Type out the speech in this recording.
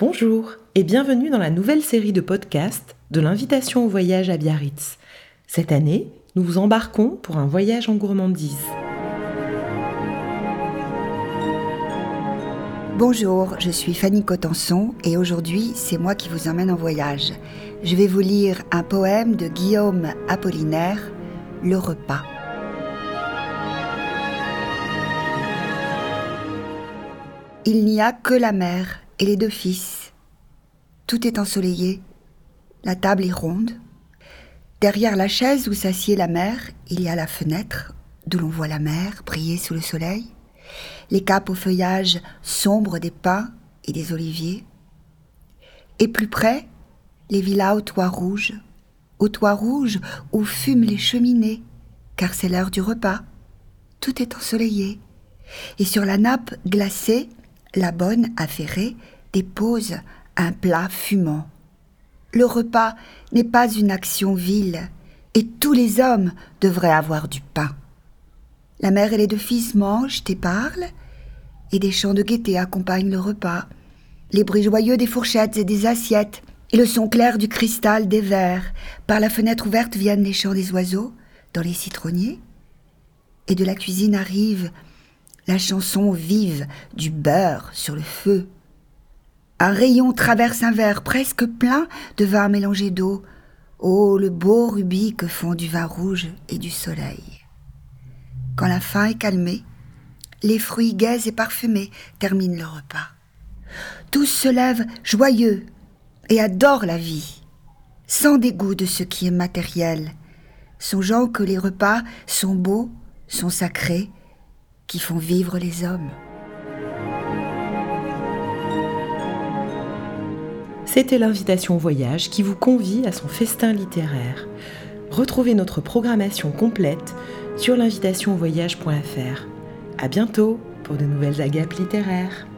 Bonjour et bienvenue dans la nouvelle série de podcasts de l'invitation au voyage à Biarritz. Cette année, nous vous embarquons pour un voyage en gourmandise. Bonjour, je suis Fanny Cotenson et aujourd'hui c'est moi qui vous emmène en voyage. Je vais vous lire un poème de Guillaume Apollinaire, Le repas. Il n'y a que la mer et les deux fils. Tout est ensoleillé, la table est ronde. Derrière la chaise où s'assied la mère, il y a la fenêtre d'où l'on voit la mer briller sous le soleil, les capes au feuillage sombre des pins et des oliviers. Et plus près, les villas aux toits rouges, aux toits rouges où fument les cheminées, car c'est l'heure du repas. Tout est ensoleillé. Et sur la nappe glacée, la bonne affairée dépose un plat fumant. Le repas n'est pas une action vile, et tous les hommes devraient avoir du pain. La mère et les deux fils mangent et parlent, et des chants de gaieté accompagnent le repas, les bruits joyeux des fourchettes et des assiettes, et le son clair du cristal des verres. Par la fenêtre ouverte viennent les chants des oiseaux dans les citronniers, et de la cuisine arrive la chanson vive du beurre sur le feu. Un rayon traverse un verre presque plein de vin mélangé d'eau. Oh, le beau rubis que font du vin rouge et du soleil. Quand la faim est calmée, les fruits gais et parfumés terminent le repas. Tous se lèvent joyeux et adorent la vie, sans dégoût de ce qui est matériel, songeant que les repas sont beaux, sont sacrés, qui font vivre les hommes. C'était l'invitation au voyage qui vous convie à son festin littéraire. Retrouvez notre programmation complète sur l'invitationauvoyage.fr. À bientôt pour de nouvelles agapes littéraires.